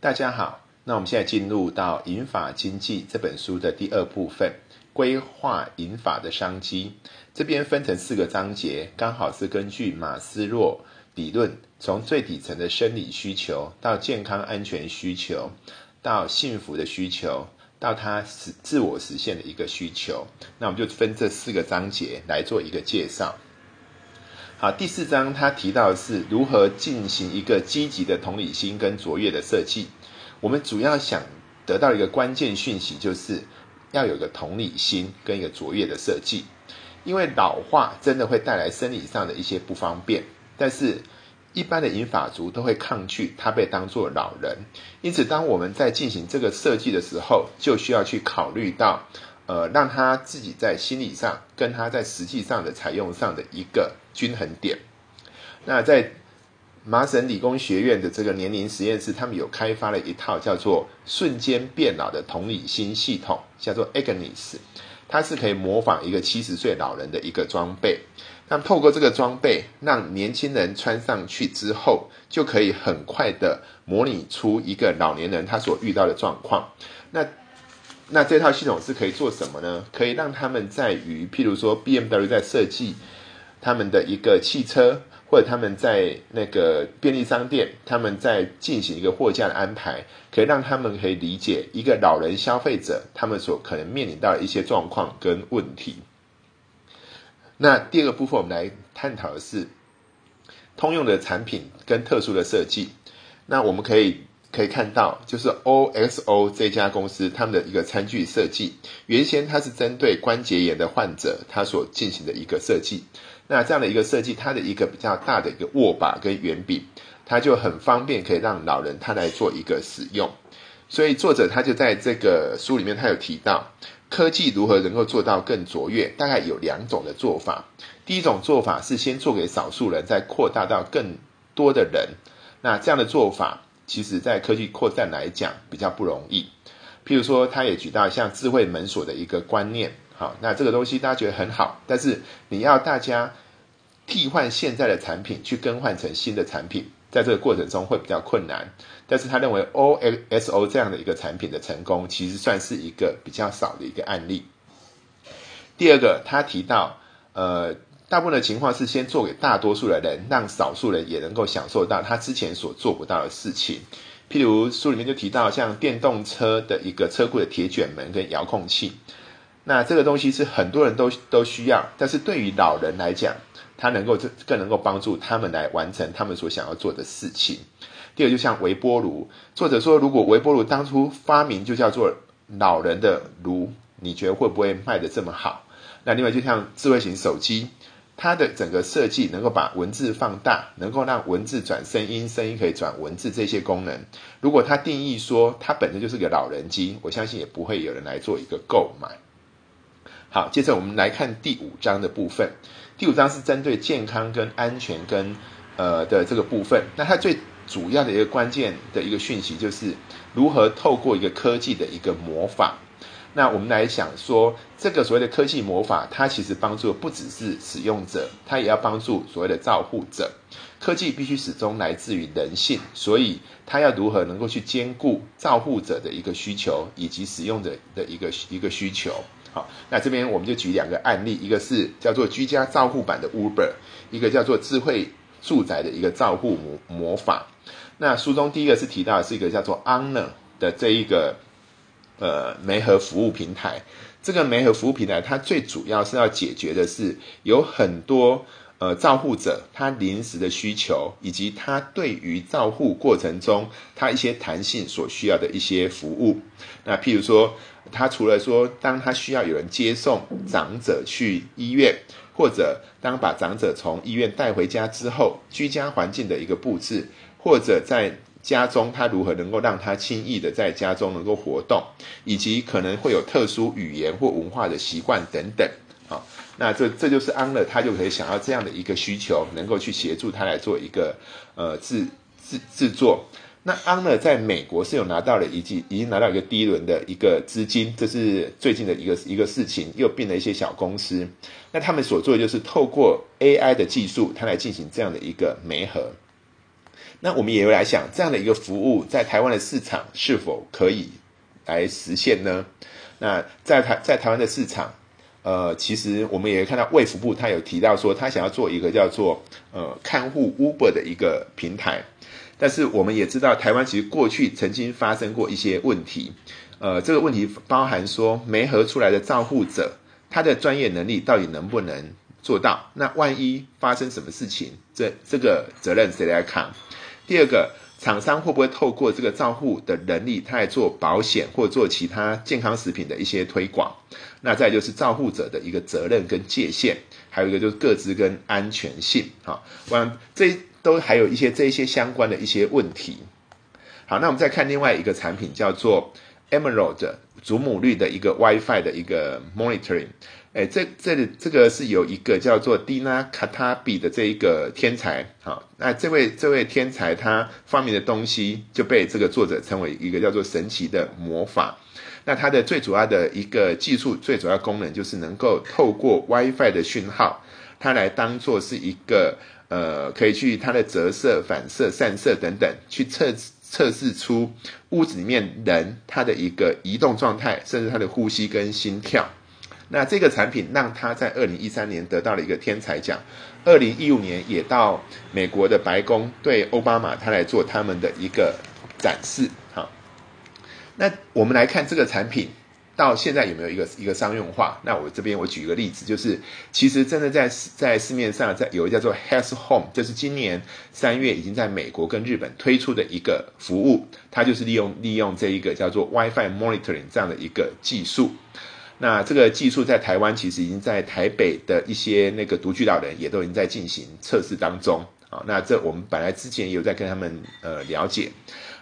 大家好，那我们现在进入到《银法经济》这本书的第二部分，规划银法的商机。这边分成四个章节，刚好是根据马斯洛理论，从最底层的生理需求，到健康安全需求，到幸福的需求，到他实自我实现的一个需求。那我们就分这四个章节来做一个介绍。好，第四章他提到的是如何进行一个积极的同理心跟卓越的设计。我们主要想得到一个关键讯息，就是要有个同理心跟一个卓越的设计。因为老化真的会带来生理上的一些不方便，但是一般的银发族都会抗拒他被当作老人。因此，当我们在进行这个设计的时候，就需要去考虑到。呃，让他自己在心理上跟他在实际上的采用上的一个均衡点。那在麻省理工学院的这个年龄实验室，他们有开发了一套叫做瞬间变老的同理心系统，叫做 Agnes。它是可以模仿一个七十岁老人的一个装备。那透过这个装备，让年轻人穿上去之后，就可以很快的模拟出一个老年人他所遇到的状况。那那这套系统是可以做什么呢？可以让他们在于，譬如说，B M W 在设计他们的一个汽车，或者他们在那个便利商店，他们在进行一个货架的安排，可以让他们可以理解一个老人消费者他们所可能面临到的一些状况跟问题。那第二个部分，我们来探讨的是通用的产品跟特殊的设计。那我们可以。可以看到，就是 OXO 这家公司他们的一个餐具设计，原先它是针对关节炎的患者，它所进行的一个设计。那这样的一个设计，它的一个比较大的一个握把跟圆柄，它就很方便，可以让老人他来做一个使用。所以作者他就在这个书里面，他有提到科技如何能够做到更卓越，大概有两种的做法。第一种做法是先做给少数人，再扩大到更多的人。那这样的做法。其实，在科技扩散来讲比较不容易。譬如说，他也举到像智慧门锁的一个观念，好，那这个东西大家觉得很好，但是你要大家替换现在的产品去更换成新的产品，在这个过程中会比较困难。但是他认为 O S O 这样的一个产品的成功，其实算是一个比较少的一个案例。第二个，他提到，呃。大部分的情况是先做给大多数的人，让少数人也能够享受到他之前所做不到的事情。譬如书里面就提到，像电动车的一个车库的铁卷门跟遥控器，那这个东西是很多人都都需要，但是对于老人来讲，它能够更能够帮助他们来完成他们所想要做的事情。第二，就像微波炉，作者说，如果微波炉当初发明就叫做老人的炉，你觉得会不会卖的这么好？那另外，就像智慧型手机。它的整个设计能够把文字放大，能够让文字转声音，声音可以转文字这些功能。如果它定义说它本身就是个老人机，我相信也不会有人来做一个购买。好，接着我们来看第五章的部分。第五章是针对健康跟安全跟呃的这个部分。那它最主要的一个关键的一个讯息就是如何透过一个科技的一个魔法。那我们来想说，这个所谓的科技魔法，它其实帮助的不只是使用者，它也要帮助所谓的照护者。科技必须始终来自于人性，所以它要如何能够去兼顾照护者的一个需求，以及使用者的一个一个需求。那这边我们就举两个案例，一个是叫做居家照护版的 Uber，一个叫做智慧住宅的一个照护模模法。那书中第一个是提到是一个叫做 Honor 的这一个。呃，媒合服务平台，这个媒合服务平台，它最主要是要解决的是有很多呃照护者他临时的需求，以及他对于照护过程中他一些弹性所需要的一些服务。那譬如说，他除了说当他需要有人接送长者去医院，或者当把长者从医院带回家之后，居家环境的一个布置，或者在。家中他如何能够让他轻易的在家中能够活动，以及可能会有特殊语言或文化的习惯等等，好，那这这就是安乐，他就可以想要这样的一个需求，能够去协助他来做一个呃制制制作。那安乐在美国是有拿到了一季，已经拿到一个第一轮的一个资金，这是最近的一个一个事情，又并了一些小公司。那他们所做的就是透过 AI 的技术，它来进行这样的一个媒合。那我们也会来想，这样的一个服务在台湾的市场是否可以来实现呢？那在台在台湾的市场，呃，其实我们也看到卫福部他有提到说，他想要做一个叫做呃看护 Uber 的一个平台。但是我们也知道，台湾其实过去曾经发生过一些问题，呃，这个问题包含说，没合出来的照护者，他的专业能力到底能不能做到？那万一发生什么事情，这这个责任谁来扛？第二个，厂商会不会透过这个照护的能力，他来做保险或做其他健康食品的一些推广？那再就是照护者的一个责任跟界限，还有一个就是各自跟安全性，哈，完这。都还有一些这一些相关的一些问题。好，那我们再看另外一个产品，叫做 Emerald 祖母绿的一个 WiFi 的一个 monitoring。哎，这这里这个是有一个叫做 Dina Katabi 的这一个天才。好，那这位这位天才他发明的东西就被这个作者称为一个叫做神奇的魔法。那它的最主要的一个技术，最主要功能就是能够透过 WiFi 的讯号，它来当做是一个。呃，可以去它的折射、反射、散射等等，去测测试出屋子里面人他的一个移动状态，甚至他的呼吸跟心跳。那这个产品让他在二零一三年得到了一个天才奖，二零一五年也到美国的白宫对奥巴马他来做他们的一个展示。好，那我们来看这个产品。到现在有没有一个一个商用化？那我这边我举一个例子，就是其实真的在在市面上，在有一叫做 Health Home，就是今年三月已经在美国跟日本推出的一个服务，它就是利用利用这一个叫做 WiFi Monitoring 这样的一个技术。那这个技术在台湾其实已经在台北的一些那个独居老人也都已经在进行测试当中。啊，那这我们本来之前也有在跟他们呃了解。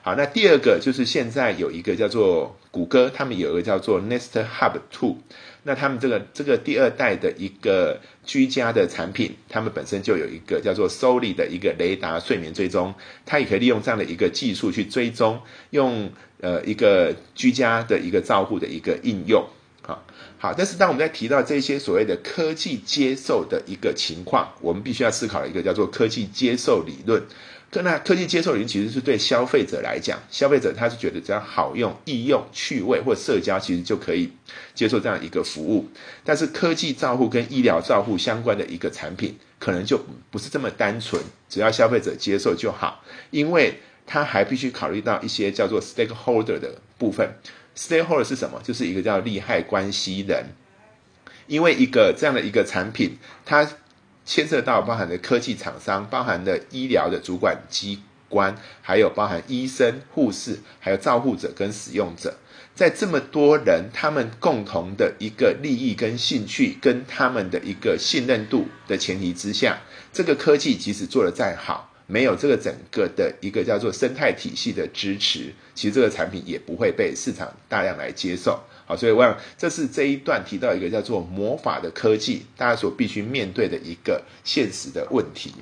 好，那第二个就是现在有一个叫做谷歌，他们有一个叫做 Nest Hub Two，那他们这个这个第二代的一个居家的产品，他们本身就有一个叫做 Soli 的一个雷达睡眠追踪，它也可以利用这样的一个技术去追踪，用呃一个居家的一个照护的一个应用。好，但是当我们在提到这些所谓的科技接受的一个情况，我们必须要思考一个叫做科技接受理论。可那科技接受理论其实是对消费者来讲，消费者他是觉得只要好用、易用、趣味或社交，其实就可以接受这样一个服务。但是科技照护跟医疗照护相关的一个产品，可能就不是这么单纯，只要消费者接受就好，因为他还必须考虑到一些叫做 stakeholder 的部分。Stakeholder 是什么？就是一个叫利害关系人。因为一个这样的一个产品，它牵涉到包含的科技厂商、包含的医疗的主管机关，还有包含医生、护士，还有照护者跟使用者，在这么多人他们共同的一个利益跟兴趣，跟他们的一个信任度的前提之下，这个科技即使做得再好。没有这个整个的一个叫做生态体系的支持，其实这个产品也不会被市场大量来接受。好，所以我想这是这一段提到一个叫做魔法的科技，大家所必须面对的一个现实的问题。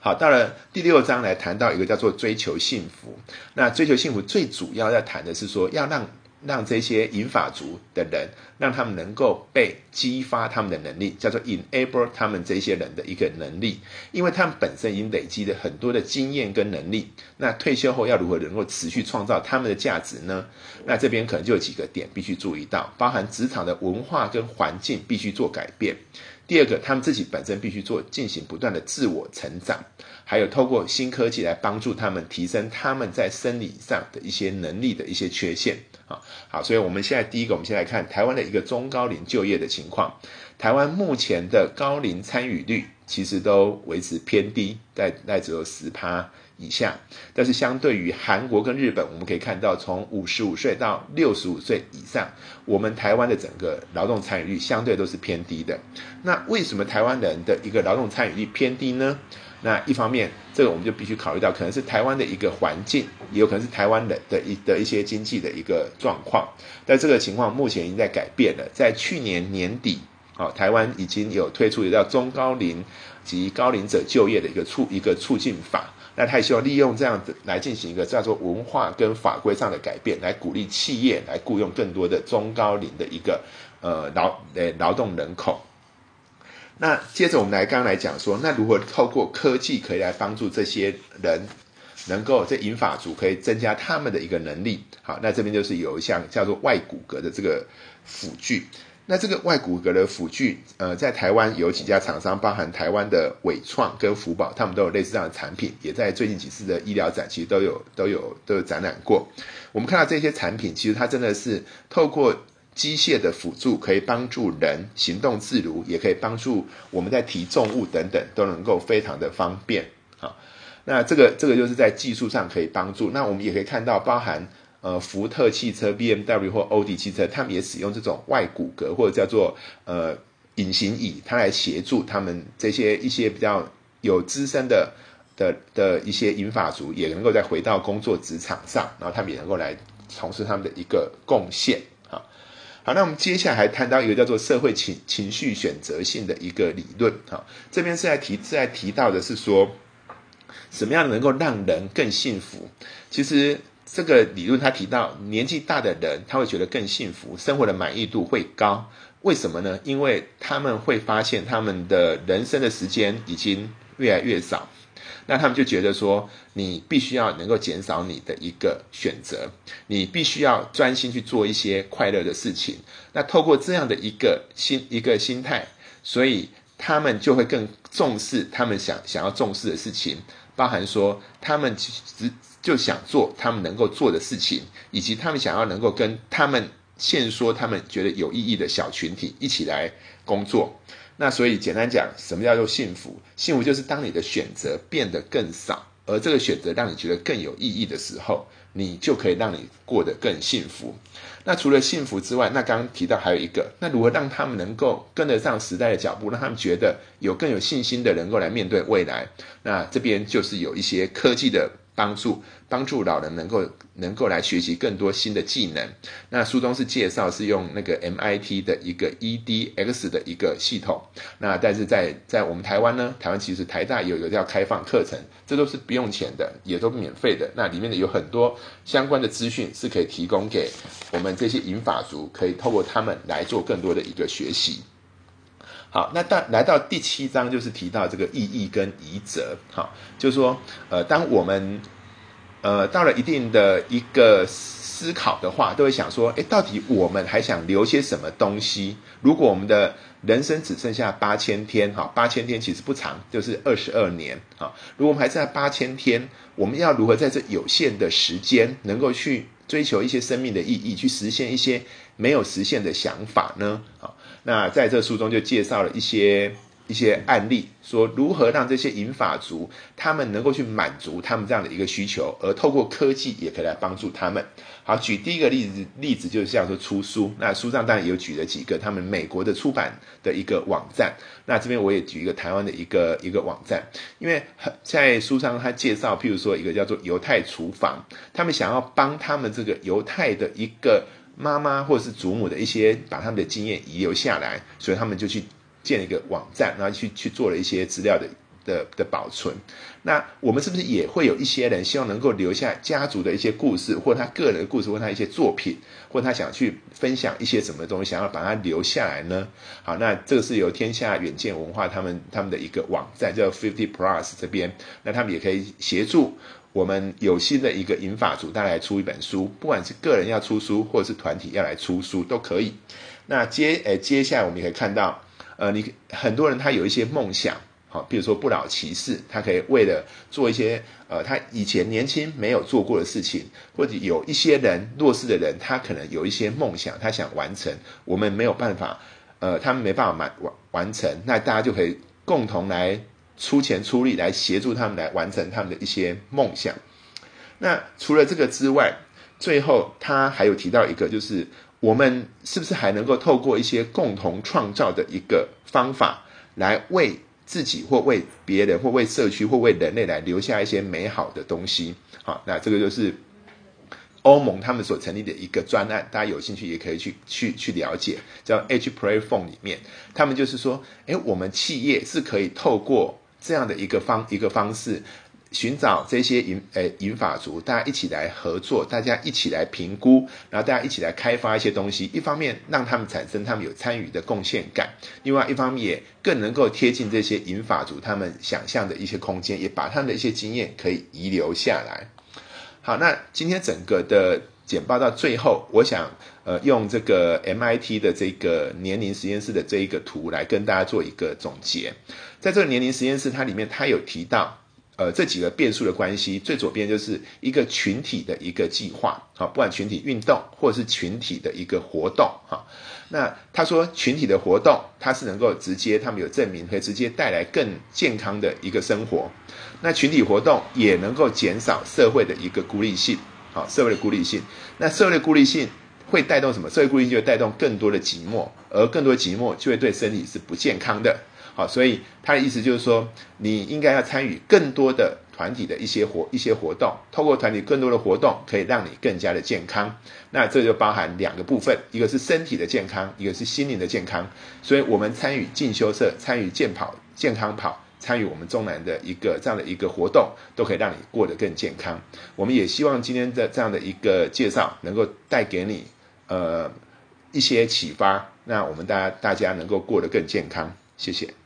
好，到了第六章来谈到一个叫做追求幸福。那追求幸福最主要要谈的是说，要让。让这些银法族的人，让他们能够被激发他们的能力，叫做 enable 他们这些人的一个能力，因为他们本身已经累积了很多的经验跟能力。那退休后要如何能够持续创造他们的价值呢？那这边可能就有几个点必须注意到，包含职场的文化跟环境必须做改变。第二个，他们自己本身必须做进行不断的自我成长，还有透过新科技来帮助他们提升他们在生理上的一些能力的一些缺陷。好，所以我们现在第一个，我们先来看台湾的一个中高龄就业的情况。台湾目前的高龄参与率其实都维持偏低，在在只有十趴以下。但是相对于韩国跟日本，我们可以看到，从五十五岁到六十五岁以上，我们台湾的整个劳动参与率相对都是偏低的。那为什么台湾人的一个劳动参与率偏低呢？那一方面，这个我们就必须考虑到，可能是台湾的一个环境，也有可能是台湾人的一的一些经济的一个状况。但这个情况目前已经在改变了。在去年年底，啊，台湾已经有推出一个叫中高龄及高龄者就业的一个促一个促进法。那他也希望利用这样子来进行一个叫做文化跟法规上的改变，来鼓励企业来雇佣更多的中高龄的一个呃劳呃劳动人口。那接着我们来刚刚来讲说，那如何透过科技可以来帮助这些人，能够这银发族可以增加他们的一个能力？好，那这边就是有一项叫做外骨骼的这个辅具。那这个外骨骼的辅具，呃，在台湾有几家厂商，包含台湾的伟创跟福宝，他们都有类似这样的产品，也在最近几次的医疗展其实都有都有都有展览过。我们看到这些产品，其实它真的是透过机械的辅助，可以帮助人行动自如，也可以帮助我们在提重物等等都能够非常的方便。好，那这个这个就是在技术上可以帮助。那我们也可以看到，包含。呃，福特汽车、B M W 或欧迪汽车，他们也使用这种外骨骼或者叫做呃隐形椅，它来协助他们这些一些比较有资深的的的一些银发族，也能够再回到工作职场上，然后他们也能够来从事他们的一个贡献。好，那我们接下来还谈到一个叫做社会情情绪选择性的一个理论。好，这边是在提是在提到的是说，什么样能够让人更幸福？其实。这个理论他提到，年纪大的人他会觉得更幸福，生活的满意度会高。为什么呢？因为他们会发现他们的人生的时间已经越来越少，那他们就觉得说，你必须要能够减少你的一个选择，你必须要专心去做一些快乐的事情。那透过这样的一个心一个心态，所以他们就会更重视他们想想要重视的事情，包含说他们其实。就想做他们能够做的事情，以及他们想要能够跟他们现说他们觉得有意义的小群体一起来工作。那所以简单讲，什么叫做幸福？幸福就是当你的选择变得更少，而这个选择让你觉得更有意义的时候，你就可以让你过得更幸福。那除了幸福之外，那刚刚提到还有一个，那如何让他们能够跟得上时代的脚步，让他们觉得有更有信心的能够来面对未来？那这边就是有一些科技的。帮助帮助老人能够能够来学习更多新的技能。那书中是介绍是用那个 MIT 的一个 EDX 的一个系统。那但是在在我们台湾呢，台湾其实台大有有叫开放课程，这都是不用钱的，也都免费的。那里面的有很多相关的资讯是可以提供给我们这些银法族，可以透过他们来做更多的一个学习。好，那到来到第七章，就是提到这个意义跟遗泽。好，就是说，呃，当我们呃到了一定的一个思考的话，都会想说，哎，到底我们还想留些什么东西？如果我们的人生只剩下八千天，哈，八千天其实不长，就是二十二年。哈，如果我们还剩下八千天，我们要如何在这有限的时间，能够去追求一些生命的意义，去实现一些没有实现的想法呢？好。那在这书中就介绍了一些一些案例，说如何让这些银发族他们能够去满足他们这样的一个需求，而透过科技也可以来帮助他们。好，举第一个例子，例子就是像说出书，那书上当然有举了几个他们美国的出版的一个网站。那这边我也举一个台湾的一个一个网站，因为在书上他介绍，譬如说一个叫做犹太厨房，他们想要帮他们这个犹太的一个。妈妈或者是祖母的一些把他们的经验遗留下来，所以他们就去建了一个网站，然后去去做了一些资料的的的保存。那我们是不是也会有一些人希望能够留下家族的一些故事，或他个人的故事，或他一些作品，或他想去分享一些什么东西，想要把它留下来呢？好，那这个是由天下远见文化他们他们的一个网站叫 Fifty Plus 这边，那他们也可以协助。我们有新的一个引法组，大家来出一本书，不管是个人要出书，或者是团体要来出书，都可以。那接诶，接下来我们也可以看到，呃，你很多人他有一些梦想，好，比如说不老骑士，他可以为了做一些呃他以前年轻没有做过的事情，或者有一些人弱势的人，他可能有一些梦想，他想完成，我们没有办法，呃，他们没办法完完完成，那大家就可以共同来。出钱出力来协助他们来完成他们的一些梦想。那除了这个之外，最后他还有提到一个，就是我们是不是还能够透过一些共同创造的一个方法，来为自己或为别人或为社区或为人类来留下一些美好的东西？好，那这个就是欧盟他们所成立的一个专案，大家有兴趣也可以去去去了解，叫 H Play Phone 里面，他们就是说，诶，我们企业是可以透过这样的一个方一个方式，寻找这些银呃银法族，大家一起来合作，大家一起来评估，然后大家一起来开发一些东西。一方面让他们产生他们有参与的贡献感，另外一方面也更能够贴近这些银法族他们想象的一些空间，也把他们的一些经验可以遗留下来。好，那今天整个的简报到最后，我想呃用这个 MIT 的这个年龄实验室的这一个图来跟大家做一个总结。在这个年龄实验室，它里面它有提到。呃，这几个变数的关系，最左边就是一个群体的一个计划，好，不管群体运动或是群体的一个活动，哈。那他说群体的活动，它是能够直接，他们有证明可以直接带来更健康的一个生活。那群体活动也能够减少社会的一个孤立性，好，社会的孤立性。那社会的孤立性会带动什么？社会孤立性就会带动更多的寂寞，而更多寂寞就会对身体是不健康的。好，所以他的意思就是说，你应该要参与更多的团体的一些活一些活动，透过团体更多的活动，可以让你更加的健康。那这就包含两个部分，一个是身体的健康，一个是心灵的健康。所以我们参与进修社，参与健跑、健康跑，参与我们中南的一个这样的一个活动，都可以让你过得更健康。我们也希望今天的这样的一个介绍，能够带给你呃一些启发，那我们大家大家能够过得更健康。谢谢。